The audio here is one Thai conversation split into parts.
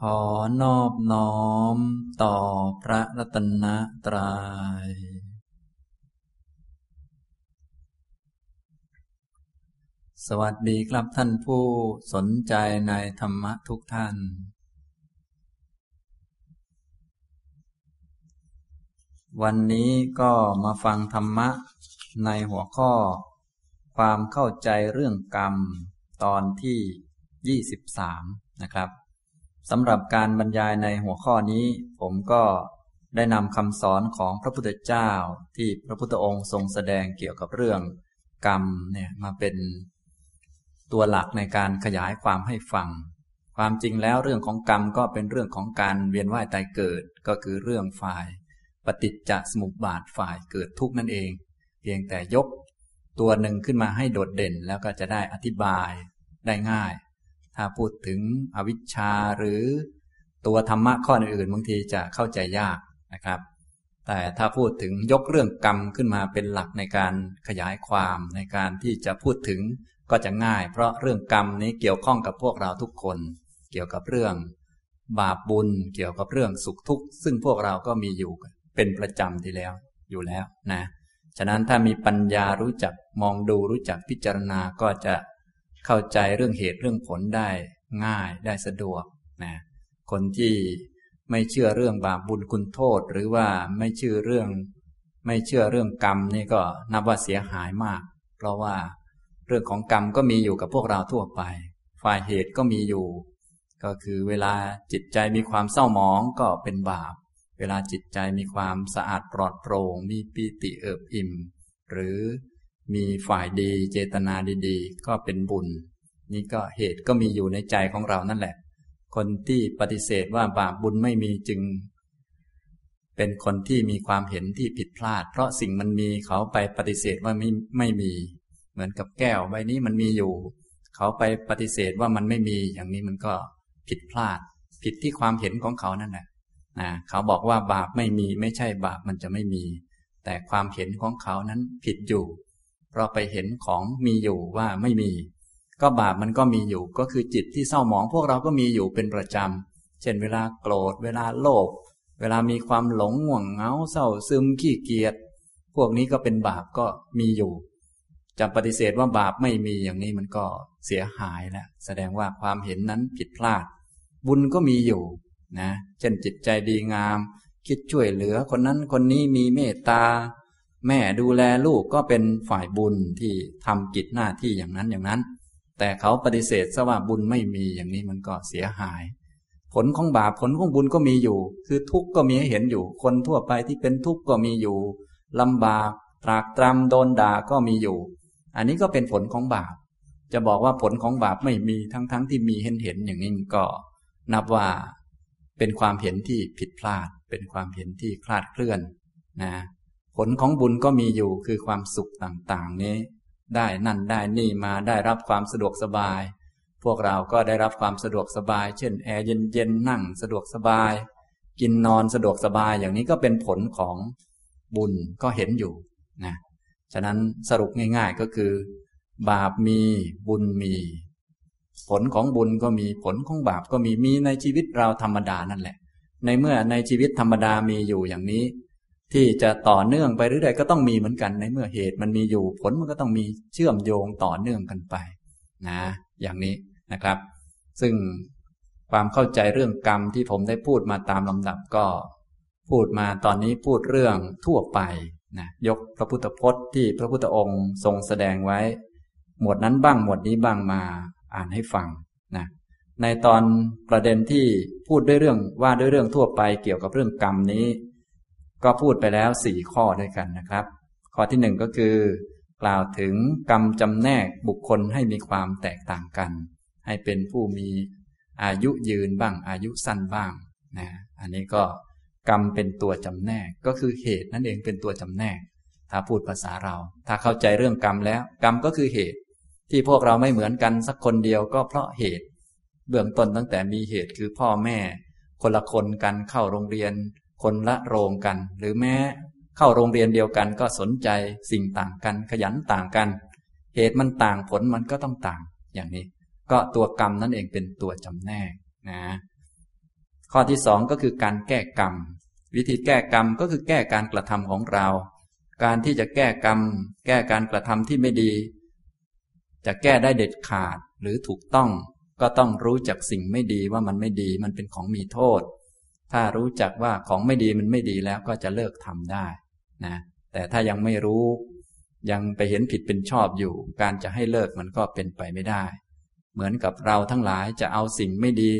ขอนอบน้อมต่อพระรัตนตรยัย สวัสดีครับท่านผู้สนใจในธรรมะทุกท่าน วันนี้ก็มาฟังธรรมะในหัวข้อ ความเข้าใจเรื่องกรรมตอนที่ 23 นะครับ สำหรับการบรรยายในหัวข้อนี้ ผมก็ได้นำคำสอนของพระพุทธเจ้าที่พระพุทธองค์ทรงแสดงเกี่ยวกับเรื่องกรรมเนี่ยมาเป็นตัวหลักในการขยายความให้ฟัง ความจริงแล้วเรื่องของกรรมก็เป็นเรื่องของการเวียนว่ายตายเกิดก็คือเรื่องฝ่าย ปฏิจจสมุปบาทฝ่ายเกิดทุกข์นั่นเอง เพียงแต่ยกตัวหนึ่งขึ้นมาให้โดดเด่นแล้วก็จะได้อธิบายได้ง่าย ถ้าพูดถึงอวิชชาหรือตัวธรรมะข้ออื่นบางทีจะเข้าใจยากนะครับ แต่ถ้าพูดถึงยกเรื่องกรรมขึ้นมาเป็นหลักในการขยายความในการที่จะพูดถึงก็จะง่าย เพราะเรื่องกรรมนี้เกี่ยวข้องกับพวกเราทุกคน เกี่ยวกับเรื่อง บาปบุญเกี่ยวกับเรื่องสุขทุกข์ซึ่งพวกเราก็มีอยู่เป็นประจำที่แล้วอยู่แล้วนะฉะนั้นถ้ามีปัญญารู้จักมองดูรู้จักพิจารณาก็จะ เข้าใจเรื่องเหตุเรื่องผลได้ง่ายได้สะดวกนะคนที่ไม่เชื่อเรื่องบาปบุญคุณโทษ หรือว่าไม่เชื่อเรื่อง ไม่เชื่อเรื่องกรรมนี่ก็นับว่าเสียหายมาก เพราะว่าเรื่องของกรรมก็มีอยู่กับพวกเราทั่วไป ฝ่ายเหตุก็มีอยู่ ก็คือเวลาจิตใจมีความเศร้าหมองก็เป็นบาป เวลาจิตใจมีความสะอาดปลอดโปร่งมีปีติเอิบอิ่ม หรือ มีฝ่ายดีเจตนาดีๆ ก็เป็นบุญ นี่ก็เหตุก็มีอยู่ในใจของเรานั่นแหละ คนที่ปฏิเสธว่าบาปบุญไม่มีจึง เป็นคนที่มีความเห็นที่ผิดพลาด เพราะสิ่งมันมีเขาไปปฏิเสธว่าไม่ไม่มี เหมือนกับแก้วใบนี้มันมีอยู่ เขาไปปฏิเสธว่ามันไม่มีอย่างนี้มันก็ผิดพลาด ผิดที่ความเห็นของเขานั่นแหละนะเขาบอกว่าบาปไม่มีไม่ใช่บาปมันจะไม่มี แต่ความเห็นของเขานั้นผิดอยู่ เราไปเห็นของมีอยู่ว่าไม่มี ก็บาปมันก็มีอยู่ ก็คือจิตที่เศร้าหมองพวกเราก็มีอยู่เป็นประจำ เช่นเวลาโกรธ เวลาโลภ เวลามีความหลงง่วงเหงาเศร้าซึมขี้เกียจ พวกนี้ก็เป็นบาปก็มีอยู่ จะปฏิเสธว่าบาปไม่มีอย่างนี้มันก็เสียหายแล้วแสดงว่าความเห็นนั้นผิดพลาด บุญก็มีอยู่นะ เช่นจิตใจดีงาม คิดช่วยเหลือคนนั้นคนนี้มีเมตตา แม่ดูแลลูกก็เป็นฝ่ายบุญที่ทำกิจหน้าที่อย่างนั้นอย่างนั้น แต่เขาปฏิเสธซะว่าบุญไม่มีอย่างนี้มันก็เสียหาย ผลของบาปผลของบุญก็มีอยู่ คือทุกข์ก็มีให้เห็นอยู่ คนทั่วไปที่เป็นทุกข์ก็มีอยู่ลำบากตรากตรำโดนด่าก็มีอยู่ อันนี้ก็เป็นผลของบาป จะบอกว่าผลของบาปไม่มีทั้งๆทที่มีเห็นเห็นอย่างนี้ก็ นับว่าเป็นความเห็นที่ผิดพลาด เป็นความเห็นที่คลาดเคลื่อนนะ ผลของบุญก็มีอยู่คือความสุขต่างๆ นี้ ได้นั่นได้นี่มาได้รับความสะดวกสบาย พวกเราก็ได้รับความสะดวกสบาย เช่นแอร์เย็นๆนั่งสะดวกสบาย กินนอนสะดวกสบายอย่างนี้ก็เป็นผลของบุญก็เห็นอยู่นะฉะนั้นสรุปง่าย ๆก็คือ บาปมีบุญมี ผลของบุญก็มีผลของบาปก็มีมีในชีวิตเราธรรมดานั่นแหละ ในเมื่อในชีวิตธรรมดามีอยู่อย่างนี้ ที่จะต่อเนื่องไปเรื่อยๆก็ต้องมีเหมือนกันในเมื่อเหตุมันมีอยู่ผลมันก็ต้องมีเชื่อมโยงต่อเนื่องกันไปนะอย่างนี้นะครับ ซึ่งความเข้าใจเรื่องกรรมที่ผมได้พูดมาตามลำดับก็ พูดมาตอนนี้พูดเรื่องทั่วไปนะยกพระพุทธพจน์ที่พระพุทธองค์ทรงแสดงไว้ หมวดนั้นบ้างหมวดนี้บ้างมาอ่านให้ฟังนะในตอนประเด็นที่พูดด้วยเรื่องว่าด้วยเรื่องทั่วไปเกี่ยวกับเรื่องกรรมนี้ ก็พูดไปแล้วสี่ข้อด้วยกันนะครับ ข้อที่หนึ่งก็คือ กล่าวถึงกรรมจำแนกบุคคลให้มีความแตกต่างกัน ให้เป็นผู้มีอายุยืนบ้าง อายุสั้นบ้างนะอันนี้ก็กรรมเป็นตัวจำแนกก็คือเหตุนั่นเองเป็นตัวจำแนก ถ้าพูดภาษาเรา ถ้าเข้าใจเรื่องกรรมแล้ว กรรมก็คือเหตุ ที่พวกเราไม่เหมือนกันสักคนเดียวก็เพราะเหตุ เบื้องต้นตั้งแต่มีเหตุคือพ่อแม่ คนละคนกันเข้าโรงเรียน คนละโรงกัน หรือแม้เข้าโรงเรียนเดียวกันก็สนใจสิ่งต่างกัน ขยันต่างกัน เหตุมันต่างผลมันก็ต้องต่าง อย่างนี้ ก็ตัวกรรมนั่นเองเป็นตัวจำแนกนะข้อที่สองก็คือการแก้กรรม วิธีแก้กรรมก็คือแก้การกระทำของเรา การที่จะแก้กรรม แก้การกระทำที่ไม่ดี จะแก้ได้เด็ดขาดหรือถูกต้อง ก็ต้องรู้จักสิ่งไม่ดีว่ามันไม่ดี มันเป็นของมีโทษ ถ้ารู้จักว่าของไม่ดีมันไม่ดีแล้วก็จะเลิกทำได้นะแต่ถ้ายังไม่รู้ ยังไปเห็นผิดเป็นชอบอยู่ การจะให้เลิกมันก็เป็นไปไม่ได้ เหมือนกับเราทั้งหลายจะเอาสิ่งไม่ดี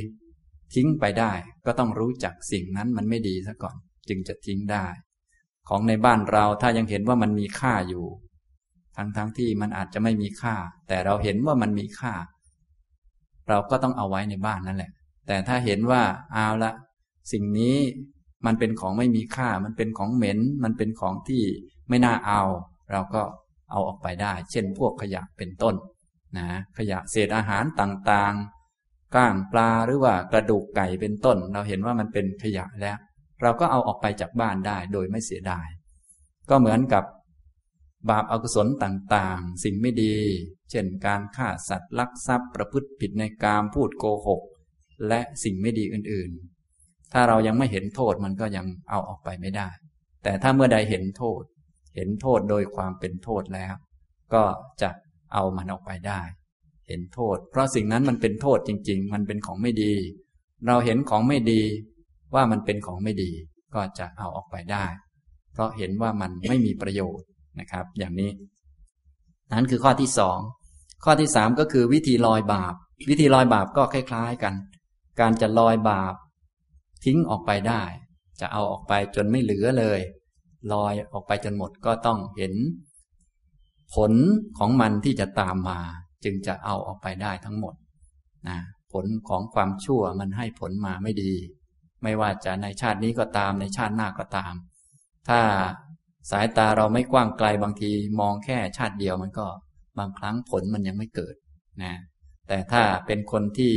ทิ้งไปได้ ก็ต้องรู้จักสิ่งนั้นมันไม่ดีซะก่อน จึงจะทิ้งได้ ของในบ้านเราถ้ายังเห็นว่ามันมีค่าอยู่ ทั้งๆทที่มันอาจจะไม่มีค่า แต่เราเห็นว่ามันมีค่า เราก็ต้องเอาไว้ในบ้านนั่นแหละ แต่ถ้าเห็นว่าเอาละ สิ่งนี้มันเป็นของไม่มีค่า มันเป็นของเหม็น มันเป็นของที่ไม่น่าเอา เราก็เอาออกไปได้ เช่นพวกขยะเป็นต้นนะขยะเศษอาหารต่างๆ ก้างปลาหรือว่ากระดูกไก่เป็นต้น เราเห็นว่ามันเป็นขยะแล้ว เราก็เอาออกไปจากบ้านได้โดยไม่เสียดาย ก็เหมือนกับบาปอากุศลต่างๆ สิ่งไม่ดี เช่นการฆ่าสัตว์ลักทรัพย์ประพฤติผิดในกามพูดโกหก และสิ่งไม่ดีอื่นๆ ถ้าเรายังไม่เห็นโทษมันก็ยังเอาออกไปไม่ได้ แต่ถ้าเมื่อใดเห็นโทษ เห็นโทษโดยความเป็นโทษแล้ว ก็จะเอามันออกไปได้ เห็นโทษ เพราะสิ่งนั้นมันเป็นโทษจริง ๆ มันเป็นของไม่ดี เราเห็นของไม่ดี ว่ามันเป็นของไม่ดี ก็จะเอาออกไปได้ เพราะเห็นว่ามันไม่มีประโยชน์นะครับ อย่างนี้ นั้นคือข้อที่สองข้อที่สามก็คือวิธีลอยบาป วิธีลอยบาปก็คล้าย ๆกัน การจะลอยบาป ทิ้งออกไปได้ จะเอาออกไปจนไม่เหลือเลย ลอยออกไปจนหมดก็ต้องเห็น ผลของมันที่จะตามมา จึงจะเอาออกไปได้ทั้งหมดนะผลของความชั่วมันให้ผลมาไม่ดี ไม่ว่าจะในชาตินี้ก็ตามในชาติหน้าก็ตาม ถ้าสายตาเราไม่กว้างไกลบางทีมองแค่ชาติเดียวมันก็บางครั้งผลมันยังไม่เกิดนะแต่ถ้าเป็นคนที่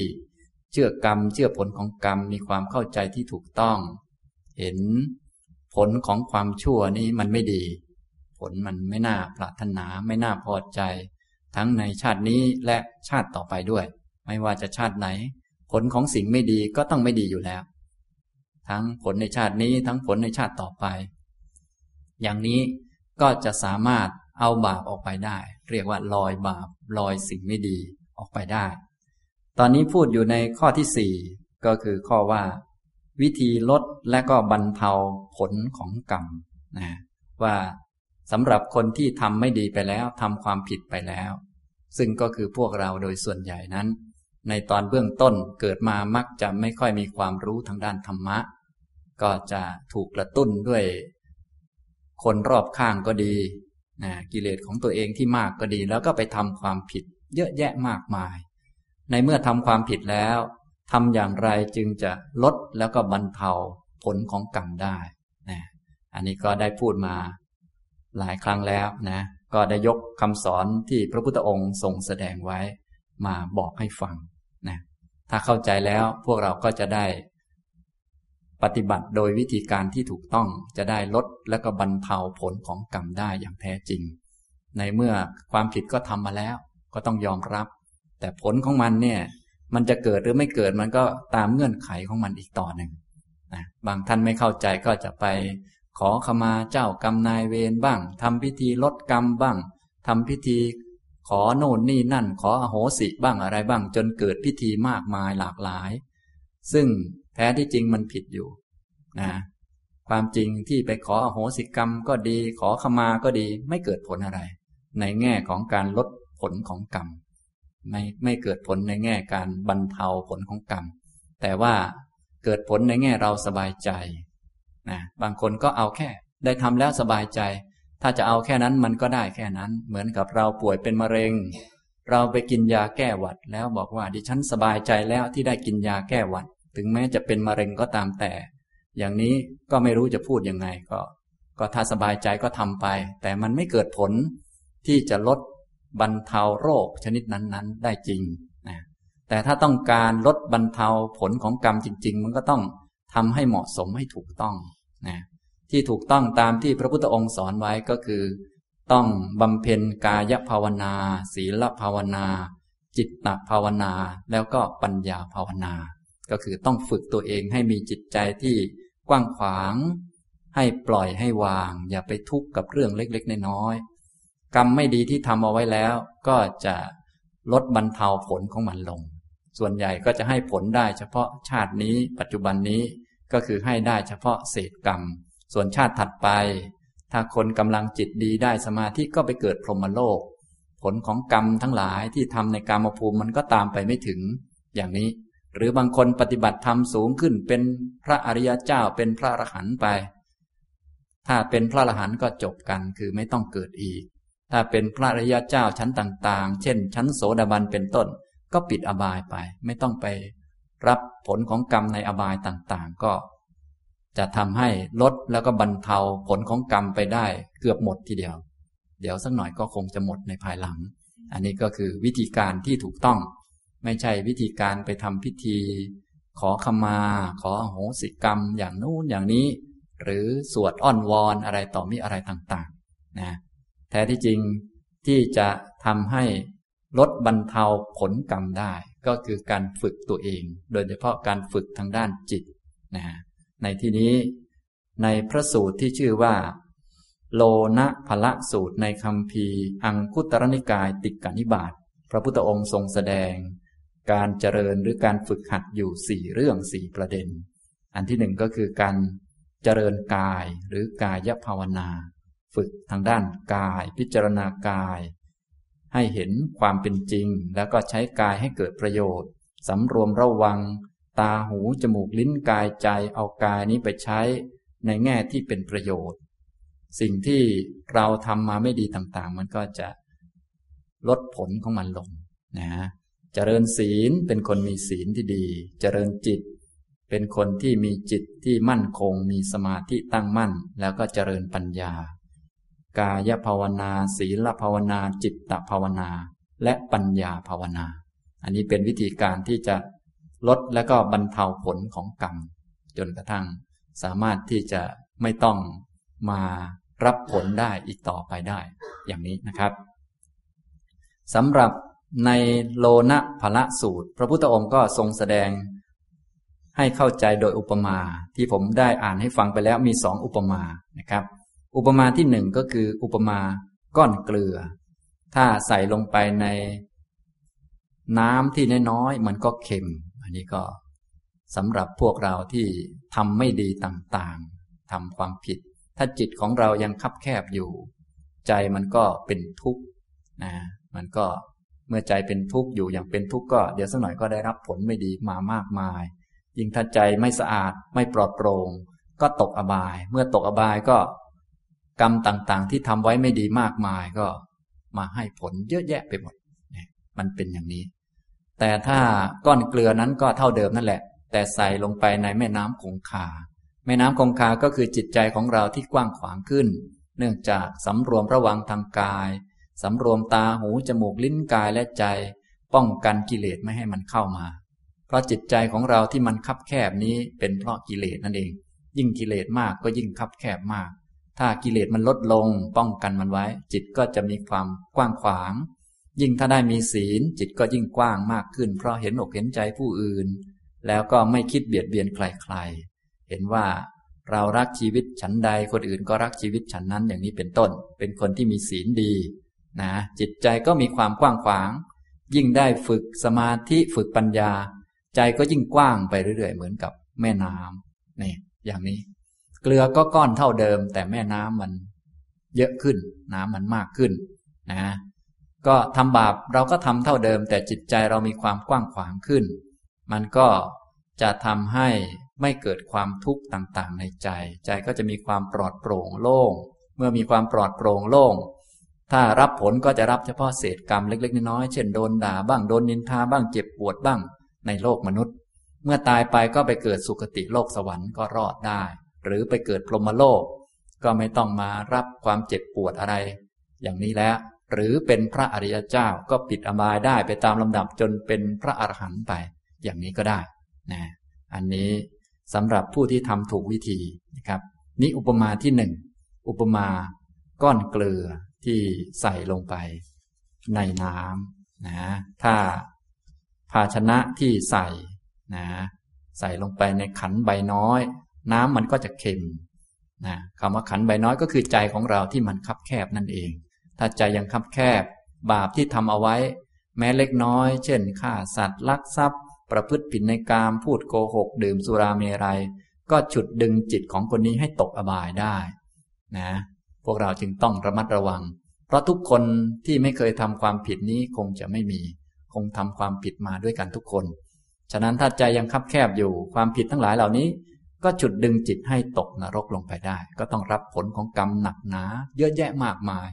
เชื่อกรรม เชื่อผลของกรรมมีความเข้าใจที่ถูกต้อง เห็นผลของความชั่วนี้มันไม่ดี ผลมันไม่น่าปรารถนาไม่น่าพอใจ ทั้งในชาตินี้และชาติต่อไปด้วย ไม่ว่าจะชาติไหน ผลของสิ่งไม่ดีก็ต้องไม่ดีอยู่แล้ว ทั้งผลในชาตินี้ทั้งผลในชาติต่อไป อย่างนี้ก็จะสามารถเอาบาปออกไปได้ เรียกว่าลอยบาปลอยสิ่งไม่ดีออกไปได้ ตอนนี้พูดอยู่ในข้อที่สี่ก็คือข้อว่า วิธีลดและก็บรรเทาผลของกรรมนะว่าสำหรับคนที่ทำไม่ดีไปแล้วทำความผิดไปแล้ว ซึ่งก็คือพวกเราโดยส่วนใหญ่นั้น ในตอนเบื้องต้นเกิดมามักจะไม่ค่อยมีความรู้ทางด้านธรรมะ ก็จะถูกกระตุ้นด้วย คนรอบข้างก็ดีนะกิเลสของตัวเองที่มากก็ดี แล้วก็ไปทำความผิดเยอะแยะมากมาย ในเมื่อทำความผิดแล้วทำอย่างไรจึงจะลดแล้วก็บรรเทาผลของกรรมได้นะอันนี้ก็ได้พูดมาหลายครั้งแล้วนะ ก็ได้ยกคำสอนที่พระพุทธองค์ทรงแสดงไว้มาบอกให้ฟังนะถ้าเข้าใจแล้วพวกเราก็จะได้ ปฏิบัติโดยวิธีการที่ถูกต้องจะได้ลดและก็บรรเทาผลของกรรมได้อย่างแท้จริง ในเมื่อความผิดก็ทำมาแล้ว ก็ต้องยอมรับ แต่ผลของมันเนี่ย มันจะเกิดหรือไม่เกิดมันก็ตามเงื่อนไขของมันอีกต่อหนึ่งนะบางท่านไม่เข้าใจก็จะไปขอขมาเจ้ากรรมนายเวรบ้างทำพิธีลดกรรมบ้างทำพิธี ขอโน่นนี่นั่น ขออโหสิบ้างอะไรบ้าง จนเกิดพิธีมากมายหลากหลาย ซึ่งแท้ที่จริงมันผิดอยู่นะความจริงที่ไปขออโหสิกรรมก็ดี ขอขมาก็ดี ไม่เกิดผลอะไร ในแง่ของการลดผลของกรรม ไม่ไม่เกิดผลในแง่การบรรเทาผลของกรรม แต่ว่าเกิดผลในแง่เราสบายใจนะบางคนก็เอาแค่ ได้ทำแล้วสบายใจ ถ้าจะเอาแค่นั้นมันก็ได้แค่นั้น เหมือนกับเราป่วยเป็นมะเร็ง เราไปกินยาแก้หวัด แล้วบอกว่าดิฉันสบายใจแล้วที่ได้กินยาแก้หวัด ถึงแม้จะเป็นมะเร็งก็ตามแต่ อย่างนี้ก็ไม่รู้จะพูดยังไงก็ ก็ถ้าสบายใจก็ทำไป แต่มันไม่เกิดผลที่จะลด บรรเทาโรคชนิดนั้นๆ ได้จริงนะแต่ถ้าต้องการลดบรรเทาผลของกรรมจริง ๆ มันก็ต้องทำให้เหมาะสมให้ถูกต้องนะที่ถูกต้องตามที่พระพุทธองค์สอนไว้ก็คือ ต้องบำเพ็ญกายภาวนา ศีลภาวนา จิตตภาวนา แล้วก็ปัญญาภาวนา ก็คือต้องฝึกตัวเองให้มีจิตใจที่กว้างขวาง ให้ปล่อยให้วาง อย่าไปทุกข์กับเรื่องเล็กๆน้อยๆ กรรมไม่ดีที่ทำเอาไว้แล้ว ก็จะลดบรรเทาผลของมันลง ส่วนใหญ่ก็จะให้ผลได้เฉพาะชาตินี้ ปัจจุบันนี้ก็คือให้ได้เฉพาะเศษกรรม ส่วนชาติถัดไป ถ้าคนกำลังจิตดีได้สมาธิก็ไปเกิดพรหมโลก ผลของกรรมทั้งหลายที่ทำในกรรมภูมิมันก็ตามไปไม่ถึง อย่างนี้ หรือบางคนปฏิบัติธรรมสูงขึ้นเป็นพระอริยเจ้าเป็นพระอรหันต์ไป ถ้าเป็นพระอรหันต์ก็จบกันคือไม่ต้องเกิดอีก ถ้าเป็นพระอริยเจ้าชั้นต่างๆ เช่น ชั้นโสดาบันเป็นต้น ก็ปิดอบายไป ไม่ต้องไปรับผลของกรรมในอบายต่างๆ ก็ จะทำให้ลดแล้วก็บรรเทาผลของกรรมไปได้เกือบหมดทีเดียว เดี๋ยวสักหน่อยก็คงจะหมดในภายหลัง อันนี้ก็คือวิธีการที่ถูกต้อง ไม่ใช่วิธีการไปทำพิธี ขอขมาขอโหสิกรรมอย่างนู้นอย่างนี้ หรือสวดอ้อนวอนอะไรต่อมีอะไรต่างๆ นะ แท้ที่จริงที่จะทำให้ลดบรรเทาผลกรรมได้ ก็คือการฝึกตัวเอง โดยเฉพาะการฝึกทางด้านจิตนะในที่นี้ในพระสูตรที่ชื่อว่า โลนะพละสูตรในคำพีอังคุตรนิกายติกานิบาตพระพุทธองค์ทรงแสดง การเจริญหรือการฝึกหัดอยู่สี่เรื่องสี่ประเด็น อันที่หนึ่งก็คือการเจริญกายหรือกายภาวนา ฝึกทางด้านกาย พิจารณากาย ให้เห็นความเป็นจริง แล้วก็ใช้กายให้เกิดประโยชน์สำรวมระวัง ตาหู จมูกลิ้นกายใจเอากายนี้ไปใช้ในแง่ที่เป็นประโยชน์ สิ่งที่เราทำมาไม่ดีต่างๆ มันก็จะลดผลของมันลงนะเจริญศีลเป็นคนมีศีลที่ดี เจริญจิต เป็นคนที่มีจิตที่มั่นคง มีสมาธิตั้งมั่น แล้วก็เจริญปัญญา กายภาวนา ศีลภาวนา จิตตภาวนา และปัญญาภาวนา อันนี้เป็นวิธีการที่จะลดและก็บรรเทาผลของกรรม จนกระทั่งสามารถที่จะไม่ต้องมารับผลได้อีกต่อไปได้ อย่างนี้นะครับสำหรับในโลนะพละสูตร พระพุทธองค์ก็ทรงแสดงให้เข้าใจโดยอุปมา ที่ผมได้อ่านให้ฟังไปแล้วมีสองอุปมานะครับ อุปมาที่หนึ่งก็คืออุปมาก้อนเกลือ ถ้าใส่ลงไปในน้ำที่น้อยๆมันก็เค็ม อันนี้ก็สำหรับพวกเราที่ทำไม่ดีต่างๆทำความผิด ถ้าจิตของเรายังคับแคบอยู่ ใจมันก็เป็นทุกข์นะมันก็เมื่อใจเป็นทุกข์อยู่อย่างเป็นทุกข์ก็ เดี๋ยวสักหน่อยก็ได้รับผลไม่ดีมามากมาย ยิ่งถ้าใจไม่สะอาดไม่ปลอดโปร่งก็ตกอบาย เมื่อตกอบายก็ กรรมต่างๆ ที่ทำไว้ไม่ดีมากมายก็มาให้ผลเยอะแยะไปหมด มันเป็นอย่างนี้ แต่ถ้าก้อนเกลือนั้นก็เท่าเดิมนั่นแหละ แต่ใส่ลงไปในแม่น้ำคงคา แม่น้ำคงคาก็คือจิตใจของเราที่กว้างขวางขึ้น เนื่องจากสำรวมระวังทางกายสำรวมตาหูจมูกลิ้นกายและใจ ป้องกันกิเลสไม่ให้มันเข้ามา เพราะจิตใจของเราที่มันคับแคบนี้เป็นเพราะกิเลสนั่นเอง ยิ่งกิเลสมากก็ยิ่งคับแคบมาก ถ้ากิเลสมันลดลงป้องกันมันไว้ จิตก็จะมีความกว้างขวาง ยิ่งถ้าได้มีศีล จิตก็ยิ่งกว้างมากขึ้น เพราะเห็นอกเห็นใจผู้อื่น แล้วก็ไม่คิดเบียดเบียนใครๆเห็นว่าเรารักชีวิตฉันใดคนอื่นก็รักชีวิตฉันนั้นอย่างนี้เป็นต้น เป็นคนที่มีศีลดีนะจิตใจก็มีความกว้างขวาง ยิ่งได้ฝึกสมาธิฝึกปัญญา ใจก็ยิ่งกว้างไปเรื่อยๆ เหมือนกับแม่น้ำนี่อย่างนี้ เกลือก็ก้อนเท่าเดิม แต่แม่น้ำมันเยอะขึ้น น้ำมันมากขึ้นนะก็ทำบาปเราก็ทำเท่าเดิม แต่จิตใจเรามีความกว้างขวางขึ้น มันก็จะทำให้ไม่เกิดความทุกข์ต่างๆ ในใจ ใจก็จะมีความปลอดโปร่งโล่ง เมื่อมีความปลอดโปร่งโล่ง ถ้ารับผลก็จะรับเฉพาะเศษกรรมเล็ก ๆ น้อยๆเช่นโดนด่าบ้างโดนนินทาบ้างเจ็บปวดบ้างในโลกมนุษย์ เมื่อตายไปก็ไปเกิดสุคติโลกสวรรค์ก็รอดได้ หรือไปเกิดพรหมโลก ก็ไม่ต้องมารับความเจ็บปวดอะไร อย่างนี้แล้ว หรือเป็นพระอริยเจ้าก็ปิดอบายได้ไปตามลำดับจนเป็นพระอรหันต์ไป อย่างนี้ก็ได้นะอันนี้สำหรับผู้ที่ทำถูกวิธีนะครับนี่อุปมาที่หนึ่งอุปมาก้อนเกลือที่ใส่ลงไปในน้ำนะถ้าภาชนะที่ใส่นะใส่ลงไปในขันใบน้อย น้ำมันก็จะเค็มนะคำว่าขันใบน้อยก็คือใจของเราที่มันคับแคบนั่นเอง ถ้าใจยังคับแคบ บาปที่ทำเอาไว้ แม้เล็กน้อย เช่นฆ่าสัตว์ลักทรัพย์ ประพฤติผิดในกามพูดโกหก ดื่มสุราเมรัย ก็ฉุดดึงจิตของคนนี้ให้ตกอบายได้นะพวกเราจึงต้องระมัดระวัง เพราะทุกคนที่ไม่เคยทำความผิดนี้คงจะไม่มี คงทำความผิดมาด้วยกันทุกคน ฉะนั้นถ้าใจยังคับแคบอยู่ความผิดทั้งหลายเหล่านี้ ก็ฉุดดึงจิตให้ตกนรกลงไปได้ ก็ต้องรับผลของกรรมหนักหนาเยอะแยะมากมาย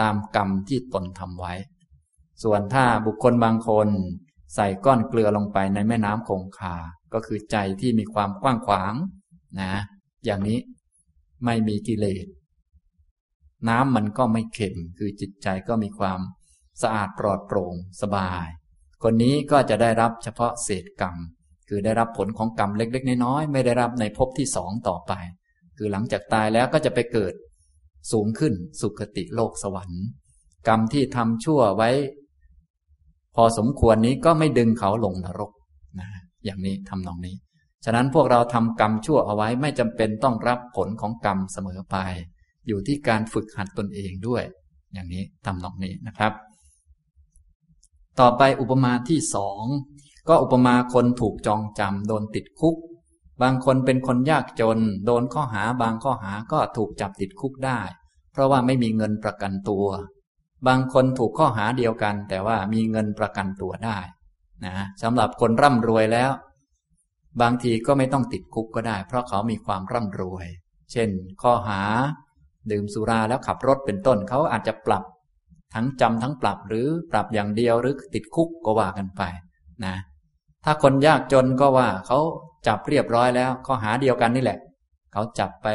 ตามกรรมที่ตนทำไว้ ส่วนถ้าบุคคลบางคน ใส่ก้อนเกลือลงไปในแม่น้ำคงคา ก็คือใจที่มีความกว้างขวางนะ อย่างนี้ไม่มีกิเลสน้ำมันก็ไม่เค็ม คือจิตใจก็มีความสะอาดปลอดโปร่งสบาย คนนี้ก็จะได้รับเฉพาะเศษกรรม คือได้รับผลของกรรมเล็ก ๆ น้อยๆไม่ได้รับในภพที่สองต่อไป คือหลังจากตายแล้วก็จะไปเกิดสูงขึ้นสุคติโลกสวรรค์ กรรมที่ทำชั่วไว้ พอสมควรนี้ก็ไม่ดึงเขาลงนรกนะอย่างนี้ทำนองนี้ ฉะนั้นพวกเราทำกรรมชั่วเอาไว้ไม่จำเป็นต้องรับผลของกรรมเสมอไป อยู่ที่การฝึกหัดตนเองด้วย อย่างนี้ทำนองนี้นะครับ ต่อไปอุปมาที่สอง ก็อุปมาคนถูกจองจำโดนติดคุก บางคนเป็นคนยากจน โดนข้อหาบางข้อหาก็ถูกจับติดคุกได้ เพราะว่าไม่มีเงินประกันตัว บางคนถูกข้อหาเดียวกัน แต่ว่ามีเงินประกันตัวได้นะสำหรับคนร่ำรวยแล้ว บางทีก็ไม่ต้องติดคุกก็ได้ เพราะเขามีความร่ำรวย เช่น ข้อหา ดื่มสุราแล้วขับรถเป็นต้นเขาอาจจะปรับ ทั้งจำทั้งปรับหรือปรับอย่างเดียวหรือติดคุกก็ว่ากันไปนะ ถ้าคนยากจนก็ว่าเขาจับเรียบร้อยแล้วข้อหาเดียวกันนี่แหละ เขาจับไป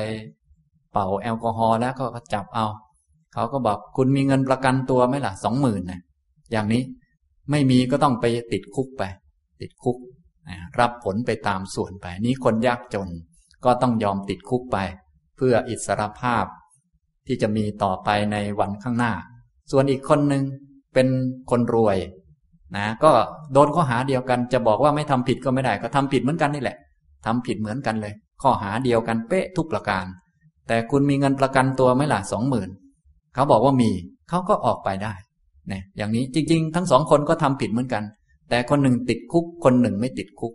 เป่าแอลกอฮอล์แล้วก็จับเอา เขาก็บอกคุณมีเงินประกันตัวไหมล่ะสองหมื่นนะอย่างนี้ไม่มีก็ต้องไปติดคุกไป ติดคุก รับผลไปตามส่วนไป นี้คนยากจนก็ต้องยอมติดคุกไป เพื่ออิสรภาพ ที่จะมีต่อไปในวันข้างหน้า ส่วนอีกคนหนึ่งเป็นคนรวย นะก็โดนข้อหาเดียวกัน จะบอกว่าไม่ทำผิดก็ไม่ได้ ก็ทำผิดเหมือนกันนี่แหละทำผิดเหมือนกันเลย ข้อหาเดียวกันเป๊ะทุกประการ แต่คุณมีเงินประกันตัวไหมล่ะสองหมื่นเขาบอกว่ามีเขาก็ออกไปได้เนี่ยอย่างนี้จริง ๆ ทั้งสองคนก็ทำผิดเหมือนกัน แต่คนหนึ่งติดคุกคนหนึ่งไม่ติดคุก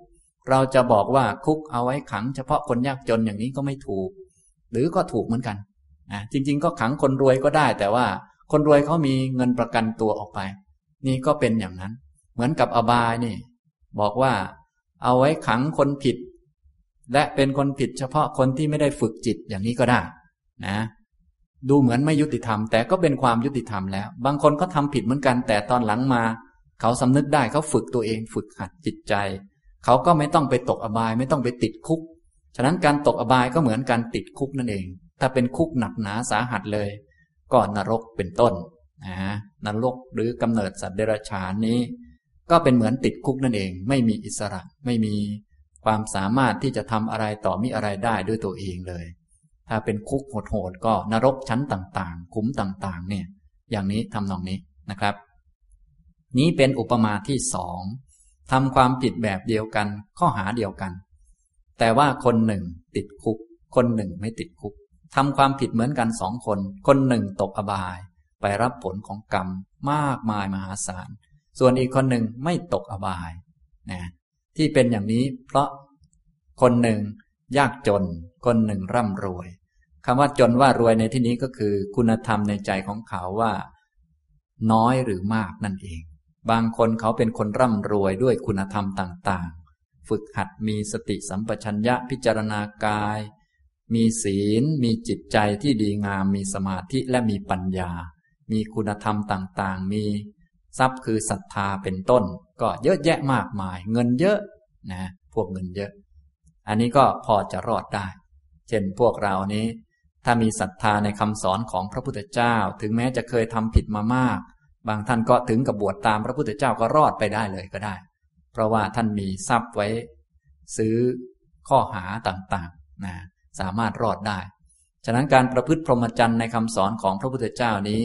เราจะบอกว่าคุกเอาไว้ขังเฉพาะคนยากจนอย่างนี้ก็ไม่ถูก หรือก็ถูกเหมือนกันนะจริง ๆ ก็ขังคนรวยก็ได้ แต่ว่าคนรวยเขามีเงินประกันตัวออกไป นี่ก็เป็นอย่างนั้น เหมือนกับอบายนี่ บอกว่า เอาไว้ขังคนผิด และเป็นคนผิดเฉพาะคนที่ไม่ได้ฝึกจิตอย่างนี้ก็ได้ นะ ดูเหมือนไม่ยุติธรรม แต่ก็เป็นความยุติธรรมแล้ว บางคนก็ทำผิดเหมือนกัน แต่ตอนหลังมา เขาสำนึกได้เขาฝึกตัวเองฝึกหัดจิตใจ เขาก็ไม่ต้องไปตกอบายไม่ต้องไปติดคุก ฉะนั้นการตกอบายก็เหมือนการติดคุกนั่นเอง ถ้าเป็นคุกหนักหนาสาหัสเลย ก็นรกเป็นต้น นะนรกหรือกำเนิดสัตว์เดรัจฉานนี้ ก็เป็นเหมือนติดคุกนั่นเอง ไม่มีอิสระไม่มีความสามารถที่จะทำอะไรต่อมีอะไรได้ด้วยตัวเองเลย ถ้าเป็นคุกโหดๆก็นรกชั้นต่างๆ คุ้มต่าง ๆ เนี่ย อย่างนี้ทำนองนี้นะครับ นี้เป็นอุปมาที่สองทำความผิดแบบเดียวกัน ข้อหาเดียวกัน แต่ว่าคนหนึ่งติดคุก คนหนึ่งไม่ติดคุกทำความผิดเหมือนกันสองคน คนหนึ่งตกอบาย ไปรับผลของกรรมมากมายมหาศาล ส่วนอีกคนหนึ่งไม่ตกอบายนะที่เป็นอย่างนี้เพราะคนหนึ่งยากจน คนหนึ่งร่ำรวยคำว่าจนว่ารวยในที่นี้ก็คือคุณธรรมในใจของเขาว่า น้อยหรือมากนั่นเอง บางคนเขาเป็นคนร่ำรวยด้วยคุณธรรมต่างๆ ฝึกหัดมีสติสัมปชัญญะพิจารณากาย มีศีล มีจิตใจที่ดีงาม มีสมาธิและมีปัญญา มีคุณธรรมต่างๆ มีทรัพย์คือศรัทธาเป็นต้น ก็เยอะแยะมากมาย เงินเยอะนะพวกเงินเยอะ อันนี้ก็พอจะรอดได้ เช่นพวกเรานี้ ถ้ามีศรัทธาในคำสอนของพระพุทธเจ้า ถึงแม้จะเคยทำผิดมามาก บางท่านก็ถึงกับบวชตามพระพุทธเจ้าก็รอดไปได้เลยก็ได้ เพราะว่าท่านมีทรัพย์ไว้ ซื้อข้อหาต่างๆนะสามารถรอดได้ ฉะนั้นการประพฤติพรหมจรรย์ในคำสอนของพระพุทธเจ้านี้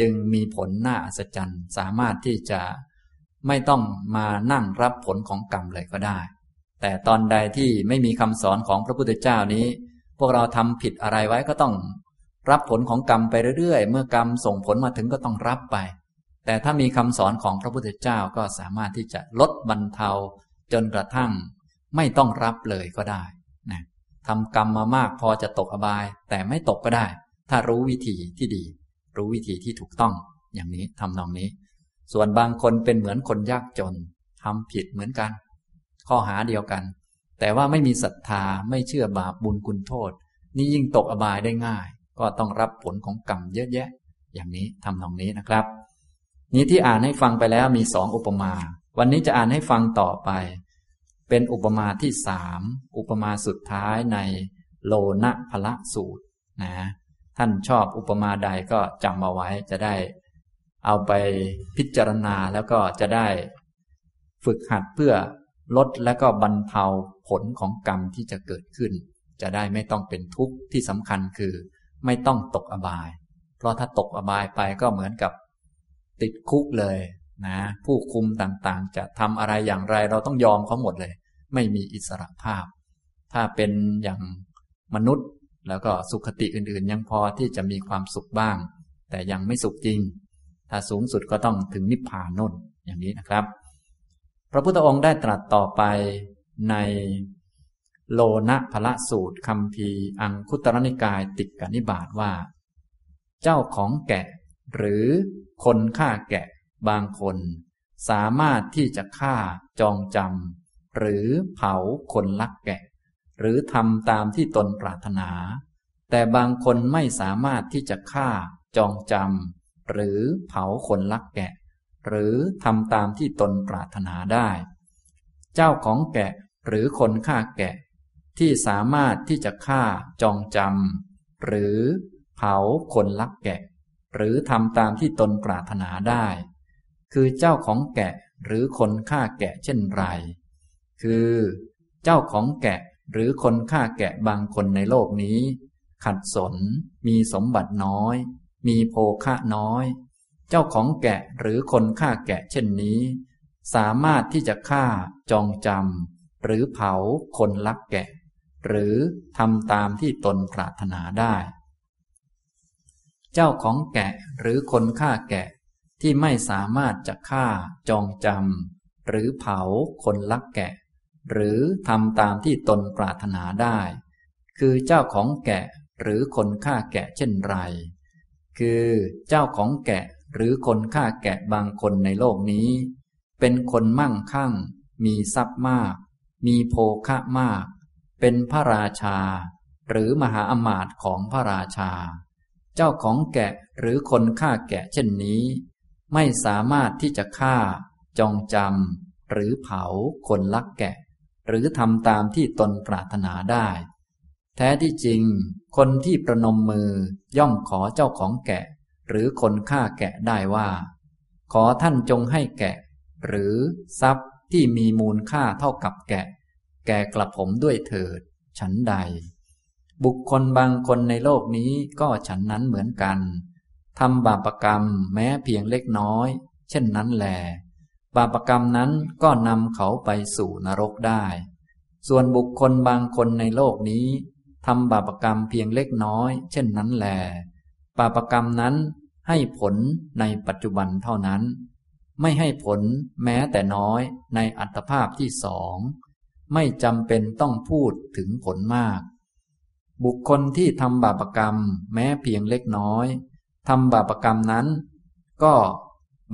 จึงมีผลน่าอัศจรรย์ สามารถที่จะไม่ต้องมานั่งรับผลของกรรมเลยก็ได้ แต่ตอนใดที่ไม่มีคำสอนของพระพุทธเจ้านี้ พวกเราทำผิดอะไรไว้ก็ต้อง รับผลของกรรมไปเรื่อยๆ เมื่อกรรมส่งผลมาถึงก็ต้องรับไป แต่ถ้ามีคำสอนของพระพุทธเจ้าก็สามารถที่จะลดบรรเทา จนกระทั่งไม่ต้องรับเลยก็ได้นะทำกรรมมามากพอจะตกอบาย แต่ไม่ตกก็ได้ ถ้ารู้วิธีที่ดี รู้วิธีที่ถูกต้อง อย่างนี้ทำนองนี้ ส่วนบางคนเป็นเหมือนคนยากจนทำผิดเหมือนกัน ข้อหาเดียวกัน แต่ว่าไม่มีศรัทธาไม่เชื่อบาปบุญคุณโทษ นี่ยิ่งตกอบายได้ง่าย ก็ต้องรับผลของกรรมเยอะแยะ อย่างนี้ทำนองนี้นะครับ นี้ที่อ่านให้ฟังไปแล้วมีสองอุปมา วันนี้จะอ่านให้ฟังต่อไป เป็นอุปมาที่สามอุปมาสุดท้ายในโลนะพละสูตรนะ ท่านชอบอุปมาใดก็จำมาไว้จะได้ เอาไปพิจารณาแล้วก็จะได้ ฝึกหัดเพื่อลดและก็บรรเทาผลของกรรมที่จะเกิดขึ้น จะได้ไม่ต้องเป็นทุกข์ที่สำคัญคือ ไม่ต้องตกอบาย เพราะถ้าตกอบายไปก็เหมือนกับติดคุกเลยนะผู้คุมต่างๆ จะทำอะไรอย่างไรเราต้องยอมเขาหมดเลย ไม่มีอิสระภาพ ถ้าเป็นอย่างมนุษย์ แล้วก็สุขติอื่นๆ ยังพอที่จะมีความสุขบ้าง แต่ยังไม่สุขจริง ถ้าสูงสุดก็ต้องถึงนิพพานน่นอย่างนี้นะครับ พระพุทธองค์ได้ตรัสต่อไปในโลนะพละสูตรคำพีอังคุตรนิกายติกนิบาตว่า เจ้าของแกะ หรือคนฆ่าแกะบางคน สามารถที่จะฆ่าจองจำหรือเผาคนลักแกะ หรือทำตามที่ตนปรารถนา แต่บางคนไม่สามารถที่จะฆ่า จองจำหรือเผาคนลักแกะ หรือทำตามที่ตนปรารถนาได้ เจ้าของแกะหรือคนฆ่าแกะ ที่สามารถที่จะฆ่า จองจำหรือเผาคนลักแกะ หรือทำตามที่ตนปรารถนาได้ คือเจ้าของแกะหรือคนฆ่าแกะเช่นไร คือ เจ้าของแกะ หรือคนฆ่าแกะบางคนในโลกนี้ ขัดสน มีสมบัติน้อย มีโภคะน้อย เจ้าของแกะหรือคนฆ่าแกะเช่นนี้ สามารถที่จะฆ่าจองจำหรือเผาคนลักแกะ หรือทำตามที่ตนปรารถนาได้ เจ้าของแกะหรือคนฆ่าแกะที่ไม่สามารถจะฆ่าจองจำหรือเผาคนลักแกะ หรือทำตามที่ตนปรารถนาได้ คือเจ้าของแกะหรือคนฆ่าแกะเช่นไร คือเจ้าของแกะหรือคนฆ่าแกะบางคนในโลกนี้ เป็นคนมั่งคั่ง มีทรัพย์มาก มีโภคะมาก เป็นพระราชา หรือมหาอมาตย์ของพระราชา เจ้าของแกะหรือคนฆ่าแกะเช่นนี้ ไม่สามารถที่จะฆ่า จองจำหรือเผาคนลักแกะ หรือทำตามที่ตนปรารถนาได้ แท้ที่จริง คนที่ประนมมือย่อมขอเจ้าของแกะ หรือคนฆ่าแกะได้ว่า ขอท่านจงให้แกะ หรือทรัพย์ที่มีมูลค่าเท่ากับแกะ แก่กระผมด้วยเถิด ฉันใด บุคคลบางคนในโลกนี้ก็ฉันนั้นเหมือนกันทำบาปรกรรมแม้เพียงเล็กน้อย เช่นนั้นแหล บาปกรรมนั้นก็นำเขาไปสู่นรกได้ ส่วนบุคคลบางคนในโลกนี้ทำบาปกรรมเพียงเล็กน้อย เช่นนั้นแล บาปกรรมนั้นให้ผลในปัจจุบันเท่านั้น ไม่ให้ผลแม้แต่น้อยในอัตภาพที่สอง ไม่จำเป็นต้องพูดถึงผลมาก บุคคลที่ทำบาปกรรมแม้เพียงเล็กน้อยทำบาปกรรมนั้น ก็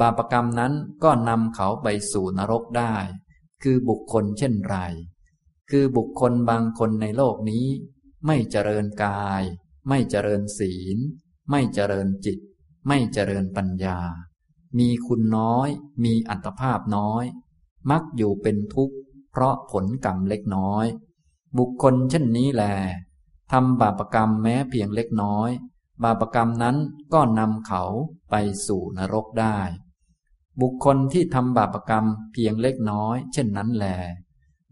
บาปกรรมนั้นก็นำเขาไปสู่นรกได้ คือบุคคลเช่นไร คือบุคคลบางคนในโลกนี้ ไม่เจริญกาย ไม่เจริญศีล ไม่เจริญจิต ไม่เจริญปัญญา มีคุณน้อย มีอัตภาพน้อย มักอยู่เป็นทุกข์ เพราะผลกรรมเล็กน้อย บุคคลเช่นนี้แลทำบาปกรรมแม้เพียงเล็กน้อย บาปกรรมนั้นก็นำเขาไปสู่นรกได้ บุคคลที่ทำบาปกรรมเพียงเล็กน้อย เช่นนั้นแล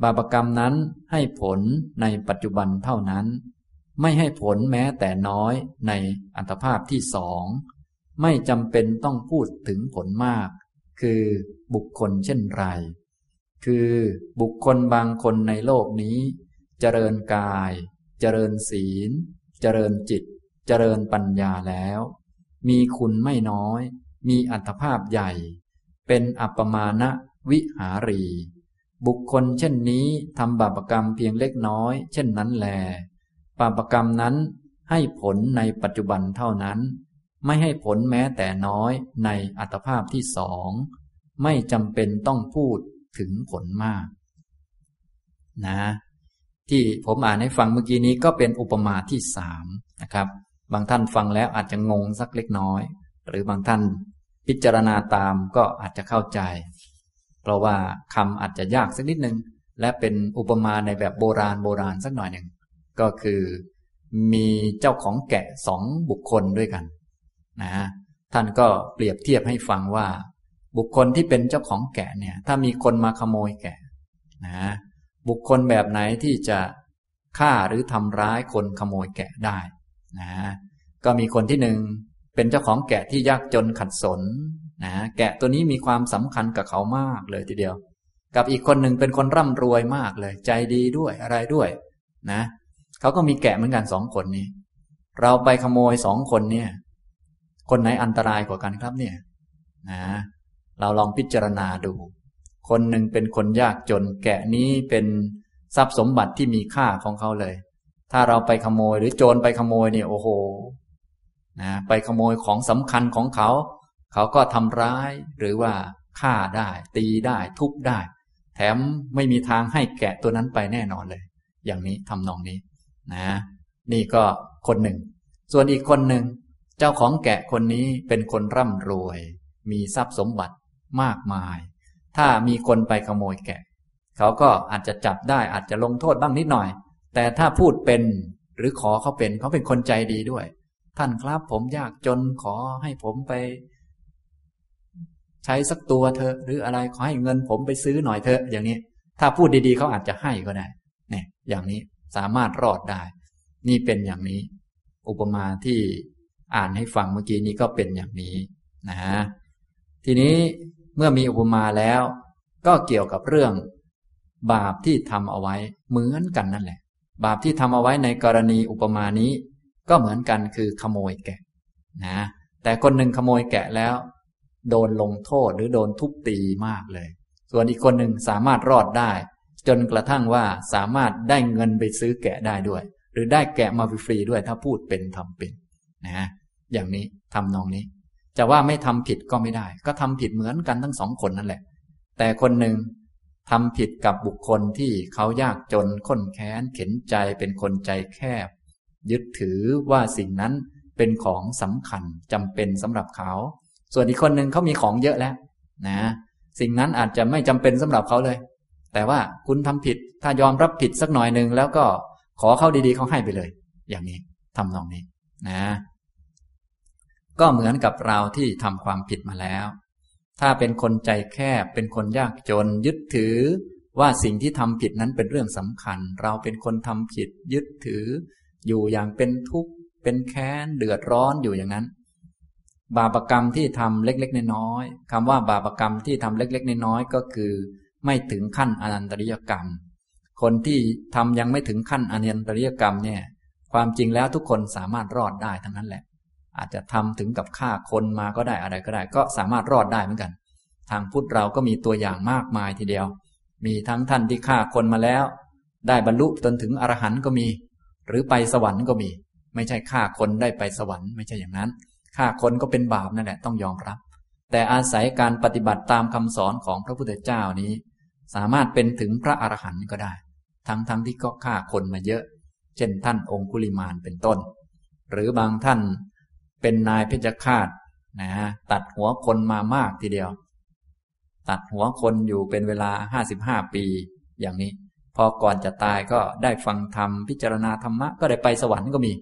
บาปกรรมนั้นให้ผลในปัจจุบันเท่านั้น ไม่ให้ผลแม้แต่น้อยในอัตภาพที่สอง ไม่จำเป็นต้องพูดถึงผลมาก คือบุคคลเช่นไร คือบุคคลบางคนในโลกนี้ เจริญกาย เจริญศีล เจริญจิต เจริญปัญญาแล้ว มีคุณไม่น้อย มีอัตภาพใหญ่ เป็นอัปมาณวิหารี บุคคลเช่นนี้ทำบาปกรรมเพียงเล็กน้อย เช่นนั้นแล บาปกรรมนั้นให้ผลในปัจจุบันเท่านั้น ไม่ให้ผลแม้แต่น้อยในอัตภาพที่สอง ไม่จำเป็นต้องพูดถึงผลมาก นะ ที่ผมอ่านให้ฟังเมื่อกี้นี้ก็เป็นอุปมาที่สามนะครับ บางท่านฟังแล้วอาจจะงงสักเล็กน้อย หรือบางท่าน พิจารณาตามก็อาจจะเข้าใจ เพราะว่าคำอาจจะยากสักนิดหนึ่งและเป็นอุปมาในแบบโบราณโบราณสักหน่อยหนึ่งก็คือมีเจ้าของแกะสองบุคคลด้วยกันนะท่านก็เปรียบเทียบให้ฟังว่า บุคคลที่เป็นเจ้าของแกะเนี่ย ถ้ามีคนมาขโมยแกะนะบุคคลแบบไหนที่จะฆ่าหรือทำร้ายคนขโมยแกะได้นะก็มีคนที่หนึ่ง เป็นเจ้าของแกะที่ยากจนขัดสนนะแกะตัวนี้มีความสำคัญกับเขามากเลยทีเดียว กับอีกคนหนึ่งเป็นคนร่ำรวยมากเลย ใจดีด้วยอะไรด้วย นะเขาก็มีแกะเหมือนกันสองคนนี้ เราไปขโมยสองคนเนี่ย คนไหนอันตรายกว่ากันครับเนี่ย นะ เราลองพิจารณาดู คนหนึ่งเป็นคนยากจน แกะนี้เป็นทรัพย์สมบัติที่มีค่าของเขาเลย ถ้าเราไปขโมยหรือโจรไปขโมยเนี่ยโอ้โห นะไปขโมยของสำคัญของเขา เขาก็ทำร้ายหรือว่าฆ่าได้ ตีได้ทุบได้ แถมไม่มีทางให้แกะตัวนั้นไปแน่นอนเลย อย่างนี้ทำนองนี้นะ นี่ก็คนหนึ่ง ส่วนอีกคนหนึ่ง เจ้าของแกะคนนี้เป็นคนร่ำรวย มีทรัพย์สมบัติมากมาย ถ้ามีคนไปขโมยแกะ เขาก็อาจจะจับได้อาจจะลงโทษบ้างนิดหน่อย แต่ถ้าพูดเป็นหรือขอเขาเป็นเขาเป็นคนใจดีด้วย ท่านครับผมยากจนขอให้ผมไป ใช้สักตัวเธอหรืออะไรขอให้เงินผมไปซื้อหน่อยเถอะอย่างนี้ ถ้าพูดดีๆเขาอาจจะให้ก็ได้เนี่ยอย่างนี้สามารถรอดได้ นี่เป็นอย่างนี้ อุปมาที่อ่านให้ฟังเมื่อกี้นี้ก็เป็นอย่างนี้นะทีนี้เมื่อมีอุปมาแล้ว ก็เกี่ยวกับเรื่อง บาปที่ทำเอาไว้เหมือนกันนั่นแหละ บาปที่ทำเอาไว้ในกรณีอุปมานี้ ก็เหมือนกันคือขโมยแกะนะแต่คนหนึ่งขโมยแกะแล้ว โดนลงโทษหรือโดนทุบตีมากเลย ส่วนอีกคนหนึ่งสามารถรอดได้ จนกระทั่งว่าสามารถได้เงินไปซื้อแกะได้ด้วย หรือได้แกะมาฟรีด้วยถ้าพูดเป็นทำเป็นนะอย่างนี้ทำนองนี้ จะว่าไม่ทำผิดก็ไม่ได้ ก็ทำผิดเหมือนกันทั้งสองคนนั่นแหละ แต่คนหนึ่งทำผิดกับบุคคลที่เขายากจนข้นแค้น เข็นใจเป็นคนใจแคบ ยึดถือว่าสิ่งนั้นเป็นของสำคัญจำเป็นสำหรับเขา ส่วนอีกคนหนึ่งเขามีของเยอะแล้ว นะ สิ่งนั้นอาจจะไม่จำเป็นสำหรับเขาเลย แต่ว่าคุณทำผิด ถ้ายอมรับผิดสักหน่อยหนึ่งแล้วก็ขอเขาดีๆเขาให้ไปเลย อย่างนี้ทำนองนี้ นะ ก็เหมือนกับเราที่ทำความผิดมาแล้ว ถ้าเป็นคนใจแคบ เป็นคนยากจน ยึดถือว่าสิ่งที่ทำผิดนั้นเป็นเรื่องสำคัญ เราเป็นคนทำผิด ยึดถือ อยู่อย่างเป็นทุกข์เป็นแค้นเดือดร้อนอยู่อย่างนั้น บาปกรรมที่ทำเล็กๆน้อยๆคำว่าบาปกรรมที่ทำเล็กๆน้อยๆก็คือ ไม่ถึงขั้นอนันตริยกรรม คนที่ทำยังไม่ถึงขั้นอนันตริยกรรมเนี่ย ความจริงแล้วทุกคนสามารถรอดได้ทั้งนั้นแหละ อาจจะทำถึงกับฆ่าคนมาก็ได้อะไรก็ได้ ก็สามารถรอดได้เหมือนกัน ทางพุทธเราก็มีตัวอย่างมากมายทีเดียว มีทั้งท่านที่ฆ่าคนมาแล้ว ได้บรรลุจนถึงอรหันต์ก็มี หรือไปสวรรค์ก็มี ไม่ใช่ฆ่าคนได้ไปสวรรค์ไม่ใช่อย่างนั้นฆ่าคนก็เป็นบาปนั่นแหละต้องยอมรับ แต่อาศัยการปฏิบัติตามคำสอนของพระพุทธเจ้านี้ สามารถเป็นถึงพระอรหันต์ก็ได้ ทั้งทั้งที่ก็ฆ่าคนมาเยอะ เช่นท่านองคุลิมานเป็นต้น หรือบางท่านเป็นนายเพชฌฆาตนะตัดหัวคนมามากทีเดียว ตัดหัวคนอยู่เป็นเวลาห้าสิบห้าปีอย่างนี้ พอก่อนจะตายก็ได้ฟังธรรมพิจารณาธรรมะก็ได้ไปสวรรค์ก็มี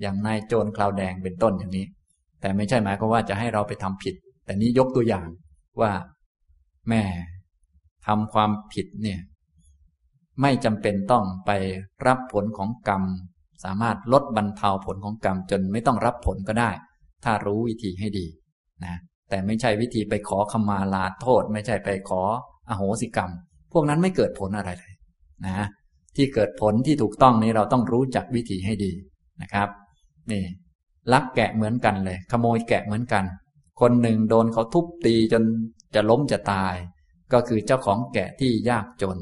อย่างนายโจรคลาวแดงเป็นต้นอย่างนี้ แต่ไม่ใช่หมายความว่าจะให้เราไปทำผิด แต่นี้ยกตัวอย่างว่าแม่ทำความผิดเนี่ยไม่จำเป็นต้องไปรับผลของกรรม สามารถลดบรรเทาผลของกรรมจนไม่ต้องรับผลก็ได้ ถ้ารู้วิธีให้ดีนะแต่ไม่ใช่วิธีไปขอขมาลาโทษ ไม่ใช่ไปขออโหสิกรรม พวกนั้นไม่เกิดผลอะไรเลย นะที่เกิดผลที่ถูกต้องนี้เราต้องรู้จักวิธีให้ดีนะครับนี่ลักแกะเหมือนกันเลย ขโมยแกะเหมือนกัน คนหนึ่งโดนเขาทุบตีจนจะล้มจะตาย ก็คือเจ้าของแกะที่ยากจน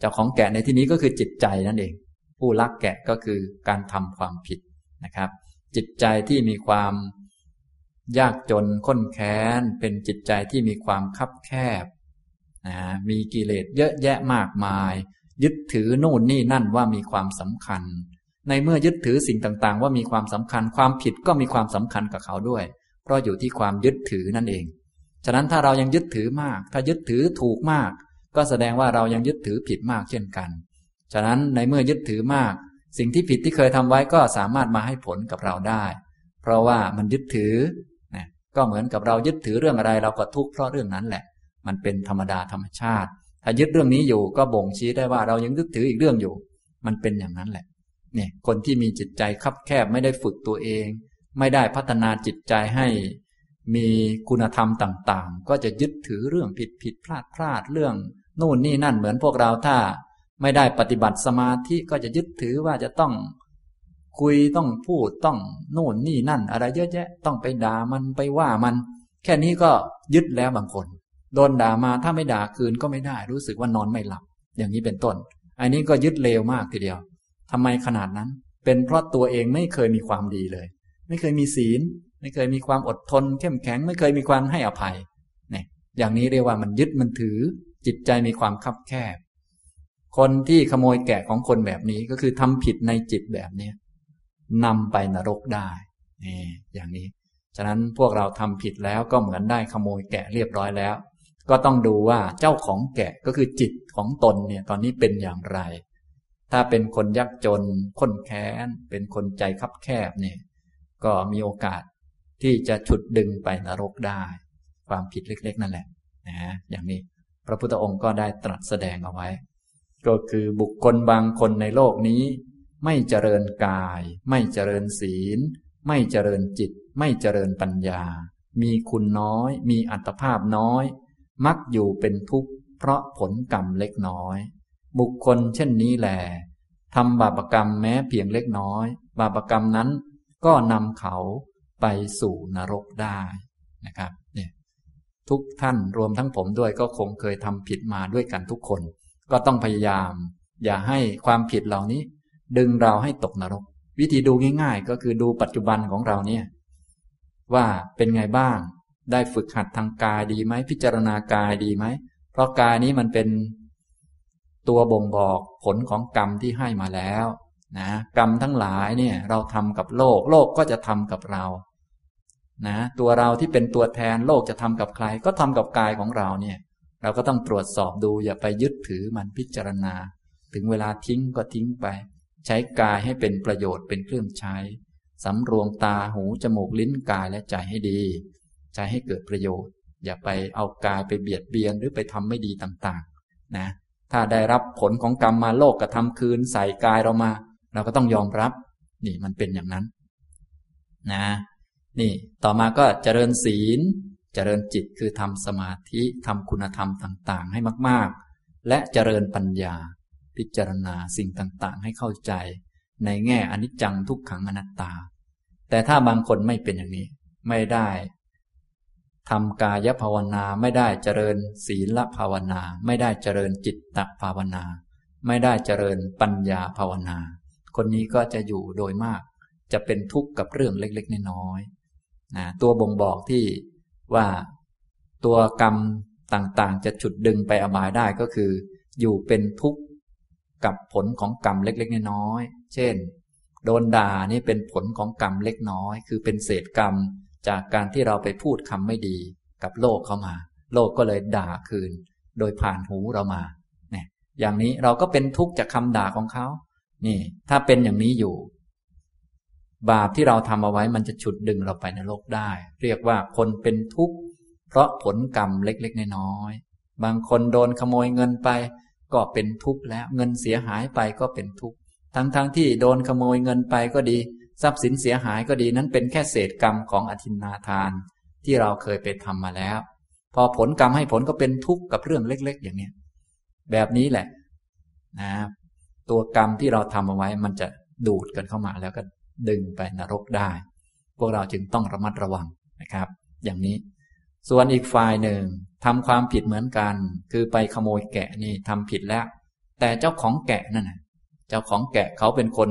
เจ้าของแกะในที่นี้ก็คือจิตใจนั่นเอง ผู้ลักแกะก็คือการทำความผิดนะครับ จิตใจที่มีความยากจนข้นแค้น เป็นจิตใจที่มีความคับแคบนะมีกิเลสเยอะแยะมากมาย ยึดถือนู่นนี่นั่นว่ามีความสำคัญ ในเมื่อยึดถือสิ่งต่างๆ ว่ามีความสำคัญ ความผิดก็มีความสำคัญกับเขาด้วย เพราะอยู่ที่ความยึดถือนั่นเอง ฉะนั้นถ้าเรายังยึดถือมาก ถ้ายึดถือถูกมาก ก็แสดงว่าเรายังยึดถือผิดมากเช่นกัน ฉะนั้นในเมื่อยึดถือมาก สิ่งที่ผิดที่เคยทำไว้ก็สามารถมาให้ผลกับเราได้ เพราะว่ามันยึดถือนะก็เหมือนกับเรายึดถือเรื่องอะไร เราก็ทุกข์เพราะเรื่องนั้นแหละ มันเป็นธรรมดาธรรมชาติ ถ้ายึดเรื่องนี้อยู่ก็บ่งชี้ได้ว่าเรายังยึดถืออีกเรื่องอยู่ มันเป็นอย่างนั้นแหละเนี่ยคนที่มีจิตใจคับแคบไม่ได้ฝึกตัวเอง ไม่ได้พัฒนาจิตใจให้ มีคุณธรรมต่างๆ ก็จะยึดถือเรื่องผิดผิดพลาดพลาดเรื่องนู่นนี่นั่นเหมือนพวกเราถ้า ไม่ได้ปฏิบัติสมาธิก็จะยึดถือว่าจะต้อง คุยต้องพูดต้องโน่นนี่นั่น อะไรเยอะแยะ ต้องไปด่ามันไปว่ามัน แค่นี้ก็ยึดแล้วบางคน โดนด่ามาถ้าไม่ด่าคืนก็ไม่ได้ รู้สึกว่านอนไม่หลับ อย่างนี้เป็นต้น อันนี้ก็ยึดเลวมากทีเดียวทำไมขนาดนั้น เป็นเพราะตัวเองไม่เคยมีความดีเลย ไม่เคยมีศีล ไม่เคยมีความอดทน เข้มแข็ง ไม่เคยมีความให้อภัยเนี่ยอย่างนี้เรียกว่ามันยึดมันถือ จิตใจมีความคับแคบ คนที่ขโมยแกะของคนแบบนี้ก็คือทำผิดในจิตแบบเนี้ยนำไปนรกได้นี่อย่างนี้ ฉะนั้นพวกเราทำผิดแล้วก็เหมือนได้ขโมยแกะเรียบร้อยแล้ว ก็ต้องดูว่าเจ้าของแกะก็คือจิตของตนเนี่ยตอนนี้เป็นอย่างไร ถ้าเป็นคนยากจนคนแค้น เป็นคนใจคับแคบเนี่ยก็มีโอกาสที่จะฉุดดึงไปนรกได้ ความผิดเล็ก ๆ นั่นแหละนะอย่างนี้พระพุทธองค์ก็ได้ตรัสแสดงเอาไว้ ก็คือบุคคลบางคนในโลกนี้ ไม่เจริญกาย ไม่เจริญศีล ไม่เจริญจิต ไม่เจริญปัญญา มีคุณน้อย มีอัตภาพน้อย มักอยู่เป็นทุกข์เพราะผลกรรมเล็กน้อย บุคคลเช่นนี้แหลทำบาปกรรมแม้เพียงเล็กน้อย บาปกรรมนั้นก็นำเขาไปสู่นรกได้นะครับเนี่ยทุกท่านรวมทั้งผมด้วยก็คงเคยทำผิดมาด้วยกันทุกคน ก็ต้องพยายาม อย่าให้ความผิดเหล่านี้ ดึงเราให้ตกนรก วิธีดูง่าย ๆ ก็คือดูปัจจุบันของเราเนี่ย ว่าเป็นไงบ้าง ได้ฝึกหัดทางกายดีไหม พิจารณากายดีไหม เพราะกายนี้มันเป็นตัวบ่งบอกผลของกรรมที่ให้มาแล้วนะกรรมทั้งหลายเนี่ยเราทำกับโลก โลกก็จะทำกับเรานะตัวเราที่เป็นตัวแทนโลกจะทำกับใคร ก็ทำกับกายของเราเนี่ยเราก็ต้องตรวจสอบดูอย่าไปยึดถือมันพิจารณา ถึงเวลาทิ้งก็ทิ้งไป ใช้กายให้เป็นประโยชน์เป็นเครื่องใช้สำรวมตาหูจมูกลิ้นกายและใจให้ดี ใจให้เกิดประโยชน์ อย่าไปเอากายไปเบียดเบียนหรือไปทำไม่ดีต่างๆ นะ ถ้าได้รับผลของกรรมมาโลกกระทำคืนใส่กายเรามา เราก็ต้องยอมรับ นี่มันเป็นอย่างนั้น นะ นี่ต่อมาก็เจริญศีล เจริญจิตคือทำสมาธิทำคุณธรรมต่างๆ ให้มากๆ และเจริญปัญญา พิจารณาสิ่งต่างๆ ให้เข้าใจ ในแง่อนิจจังทุกขังอนัตตา แต่ถ้าบางคนไม่เป็นอย่างนี้ ไม่ได้ ทำกายภาวนาไม่ได้เจริญศีลภาวนา ไม่ได้เจริญจิตตภาวนา ไม่ได้เจริญปัญญาภาวนา คนนี้ก็จะอยู่โดยมาก จะเป็นทุกข์กับเรื่องเล็กๆ น้อยๆนะตัวบ่งบอกที่ว่าตัวกรรมต่างๆ จะฉุดดึงไปอบายได้ก็คือ อยู่เป็นทุกข์กับผลของกรรมเล็กๆ น้อยๆเช่น โดนด่านี่เป็นผลของกรรมเล็กน้อย คือเป็นเศษกรรม จากการที่เราไปพูดคำไม่ดีกับโลกเขามา โลกก็เลยด่าคืน โดยผ่านหูเรามาเนี่ยอย่างนี้เราก็เป็นทุกข์จากคำด่าของเขานี่ ถ้าเป็นอย่างนี้อยู่ บาปที่เราทำเอาไว้มันจะฉุดดึงเราไปในโลกได้ เรียกว่าคนเป็นทุกข์เพราะผลกรรมเล็กๆน้อยๆบางคนโดนขโมยเงินไป ก็เป็นทุกข์แล้วเงินเสียหายไปก็เป็นทุกข์ทั้งๆทที่โดนขโมยเงินไปก็ดี ทรัพย์สินเสียหายก็ดีนั้นเป็นแค่เศษกรรมของอธินนาทาน ที่เราเคยไปทำมาแล้ว พอผลกรรมให้ผลก็เป็นทุกข์กับเรื่องเล็ก ๆ อย่างนี้แบบนี้แหละนะตัวกรรมที่เราทำเอาไว้มันจะดูดกันเข้ามาแล้วก็ดึงไปนรกได้ พวกเราจึงต้องระมัดระวังนะครับ อย่างนี้ ส่วนอีกฝ่ายหนึ่งทำความผิดเหมือนกัน คือไปขโมยแกะนี่ทำผิดแล้ว แต่เจ้าของแกะนั่นนะเจ้าของแกะเขาเป็นคน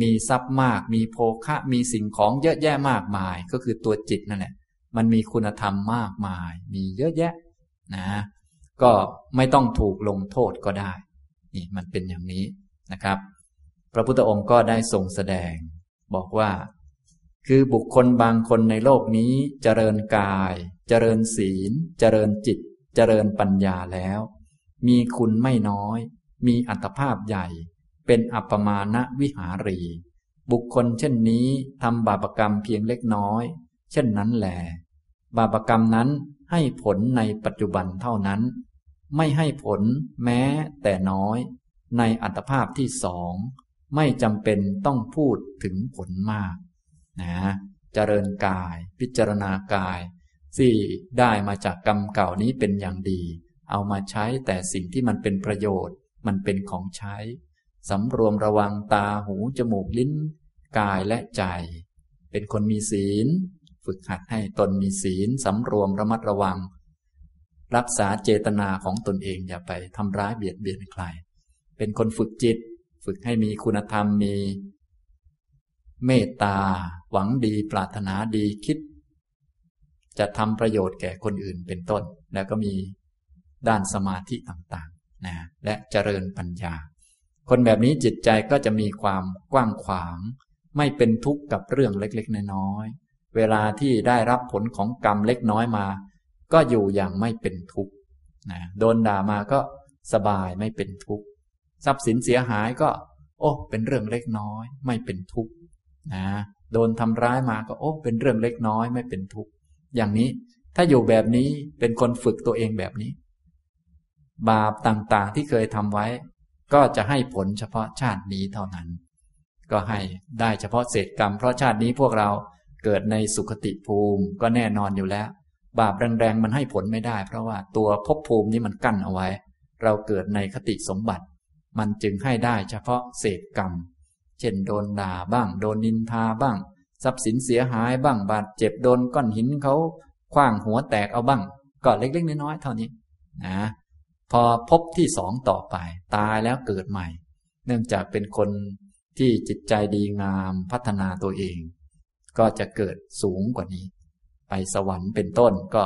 มีทรัพย์มาก มีโภคะ มีสิ่งของเยอะแยะมากมาย ก็คือตัวจิตนั่นแหละ มันมีคุณธรรมมากมาย มีเยอะแยะนะ ก็ไม่ต้องถูกลงโทษก็ได้ นี่มันเป็นอย่างนี้นะครับ พระพุทธองค์ก็ได้ทรงแสดง บอกว่า คือบุคคลบางคนในโลกนี้เจริญกาย เจริญศีล เจริญจิต เจริญปัญญาแล้ว มีคุณไม่น้อย มีอัตภาพใหญ่ เป็นอัปมาณวิหารี บุคคลเช่นนี้ทำบาปกรรมเพียงเล็กน้อย เช่นนั้นแหลบาปกรรมนั้นให้ผลในปัจจุบันเท่านั้น ไม่ให้ผลแม้แต่น้อย ในอัตภาพที่สอง ไม่จำเป็นต้องพูดถึงผลมากนะเจริญกาย พิจารณากายสี่ได้มาจากกรรมเก่านี้เป็นอย่างดี เอามาใช้แต่สิ่งที่มันเป็นประโยชน์ มันเป็นของใช้ สำรวมระวังตาหู จมูกลิ้น กายและใจ เป็นคนมีศีล ฝึกหัดให้ตนมีศีลสำรวมระมัดระวัง รักษาเจตนาของตนเองอย่าไปทำร้ายเบียดเบียนใคร เป็นคนฝึกจิต ฝึกให้มีคุณธรรมมี เมตตา หวังดีปรารถนาดีคิด จะทำประโยชน์แก่คนอื่นเป็นต้น แล้วก็มีด้านสมาธิต่างๆนะและเจริญปัญญา คนแบบนี้จิตใจก็จะมีความกว้างขวาง ไม่เป็นทุกข์กับเรื่องเล็กๆ น้อยๆ เวลาที่ได้รับผลของกรรมเล็กน้อยมา ก็อยู่อย่างไม่เป็นทุกข์นะโดนด่ามาก็สบายไม่เป็นทุกข์ทรัพย์สินเสียหายก็ โอ้เป็นเรื่องเล็กน้อย ไม่เป็นทุกข์นะโดนทำร้ายมาก็โอ้เป็นเรื่องเล็กน้อยไม่เป็นทุกข์อย่างนี้ถ้าอยู่แบบนี้เป็นคนฝึกตัวเองแบบนี้ บาปต่างๆที่เคยทำไว้ ก็จะให้ผลเฉพาะชาตินี้เท่านั้น ก็ให้ได้เฉพาะเศษกรรม เพราะชาตินี้พวกเราเกิดในสุขติภูมิก็แน่นอนอยู่แล้ว บาปแรงๆมันให้ผลไม่ได้ เพราะว่าตัวภพภูมินี้มันกั้นเอาไว้ เราเกิดในคติสมบัติ มันจึงให้ได้เฉพาะเศษกรรม เช่นโดนด่าบ้าง โดนนินทาบ้าง ทรัพย์สินเสียหายบ้างบาดเจ็บโดนก้อนหินเขาคว้างหัวแตกเอาบ้างก็เล็กๆน้อยๆเท่านี้นะ พอพบที่สองต่อไป ตายแล้วเกิดใหม่ เนื่องจากเป็นคนที่จิตใจดีงามพัฒนาตัวเอง ก็จะเกิดสูงกว่านี้ ไปสวรรค์เป็นต้นก็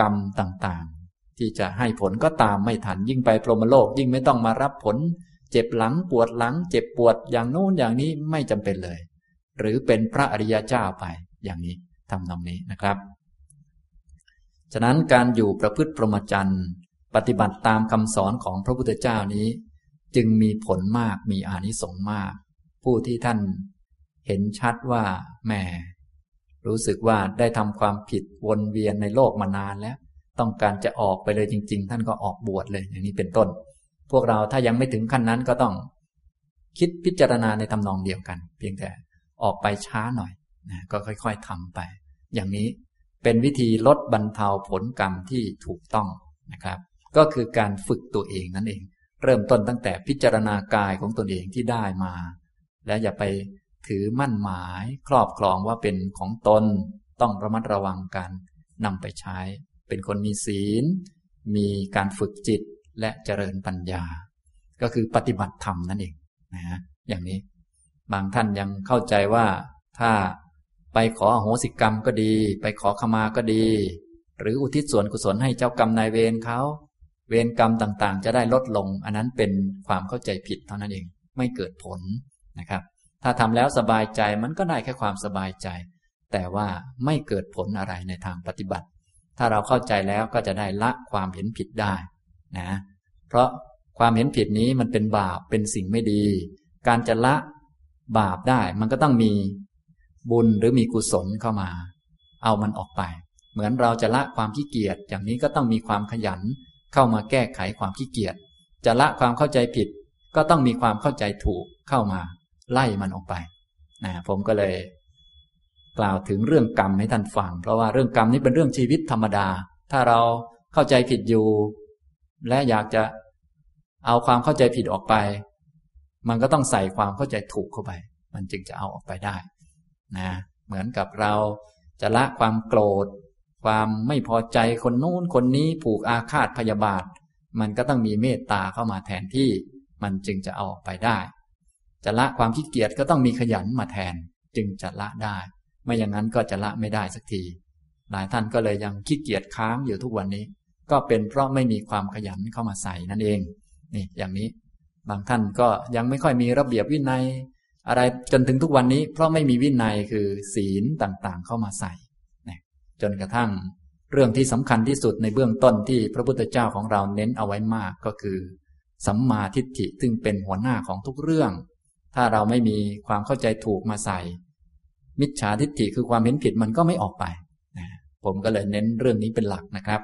กรรมต่างๆ ที่จะให้ผลก็ตามไม่ทัน ยิ่งไปพรหมโลก ยิ่งไม่ต้องมารับผล เจ็บหลังปวดหลัง เจ็บปวดอย่างโน้นอย่างนี้ไม่จำเป็นเลย หรือเป็นพระอริยเจ้าไปอย่างนี้ทำตรงนี้นะครับ ฉะนั้นการอยู่ประพฤติพรหมจรรย์ปฏิบัติตามคำสอนของพระพุทธเจ้านี้ จึงมีผลมากมีอานิสงส์มาก ผู้ที่ท่านเห็นชัดว่าแม่รู้สึกว่าได้ทำความผิดวนเวียนในโลกมานานแล้ว ต้องการจะออกไปเลยจริง ๆ ท่านก็ออกบวชเลยอย่างนี้เป็นต้น พวกเราถ้ายังไม่ถึงขั้นนั้นก็ต้อง คิดพิจารณาในทำนองเดียวกัน เพียงแต่ออกไปช้าหน่อยนะก็ค่อย ๆทำไป อย่างนี้ เป็นวิธีลดบรรเทาผลกรรมที่ถูกต้องนะครับ ก็คือการฝึกตัวเองนั่นเอง เริ่มต้นตั้งแต่พิจารณากายของตนเองที่ได้มา และอย่าไปถือมั่นหมายครอบครองว่าเป็นของตนต้องระมัดระวังกันนำไปใช้ เป็นคนมีศีล มีการฝึกจิตและเจริญปัญญา ก็คือปฏิบัติธรรมนั่นเองนะอย่างนี้ บางท่านยังเข้าใจว่าถ้า ไปขออโหสิกรรมก็ดี ไปขอขมาก็ดี หรืออุทิศส่วนกุศลให้เจ้ากรรมนายเวรเขาเวรกรรมต่างๆ จะได้ลดลง อันนั้นเป็นความเข้าใจผิดเท่านั้นเองไม่เกิดผลนะครับ ถ้าทำแล้วสบายใจมันก็ได้แค่ความสบายใจ แต่ว่าไม่เกิดผลอะไรในทางปฏิบัติ ถ้าเราเข้าใจแล้วก็จะได้ละความเห็นผิดได้นะ เพราะความเห็นผิดนี้มันเป็นบาปเป็นสิ่งไม่ดี การจะละบาปได้มันก็ต้องมี บุญหรือมีกุศลเข้ามา เอามันออกไป เหมือนเราจะละความขี้เกียจอย่างนี้ก็ต้องมีความขยัน เข้ามาแก้ไขความขี้เกียจจะละความเข้าใจผิด ก็ต้องมีความเข้าใจถูกเข้ามา ไล่มันออกไปนะผมก็เลย กล่าวถึงเรื่องกรรมให้ท่านฟัง เพราะว่าเรื่องกรรมนี้เป็นเรื่องชีวิตธรรมดา ถ้าเราเข้าใจผิดอยู่ และอยากจะเอาความเข้าใจผิดออกไป มันก็ต้องใส่ความเข้าใจถูกเข้าไป มันจึงจะเอาออกไปได้ นะเหมือนกับเราจะละความโกรธ ความไม่พอใจคนนู้นคนนี้ผูกอาฆาตพยาบาท มันก็ต้องมีเมตตาเข้ามาแทนที่มันจึงจะเอาออกไปได้ จะละความขี้เกียจก็ต้องมีขยันมาแทนจึงจะละได้ ไม่อย่างนั้นก็จะละไม่ได้สักที หลายท่านก็เลยยังขี้เกียจค้างอยู่ทุกวันนี้ ก็เป็นเพราะไม่มีความขยันเข้ามาใส่นั่นเอง นี่อย่างนี้ บางท่านก็ยังไม่ค่อยมีระเบียบวินัย อะไรจนถึงทุกวันนี้ เพราะไม่มีวินัยคือศีลต่างๆ เข้ามาใส่จนกระทั่งเรื่องที่สำคัญที่สุดในเบื้องต้นที่พระพุทธเจ้าของเราเน้นเอาไว้มากก็คือ สัมมาทิฏฐิซึ่งเป็นหัวหน้าของทุกเรื่อง ถ้าเราไม่มีความเข้าใจถูกมาใส่ มิจฉาทิฏฐิคือความเห็นผิดมันก็ไม่ออกไปนะผมก็เลยเน้นเรื่องนี้เป็นหลักนะครับ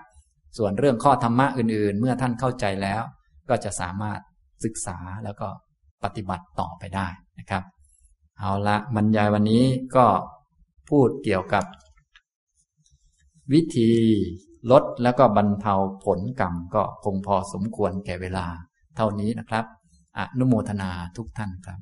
ส่วนเรื่องข้อธรรมะอื่นๆ เมื่อท่านเข้าใจแล้ว ก็จะสามารถศึกษาแล้วก็ปฏิบัติต่อไปได้ นะครับ เอาละบรรยายวันนี้ก็พูดเกี่ยวกับ วิธีลดแล้วก็บรรเทาผลกรรมก็คงพอสมควรแก่เวลาเท่านี้นะครับ อนุโมทนาทุกท่านครับ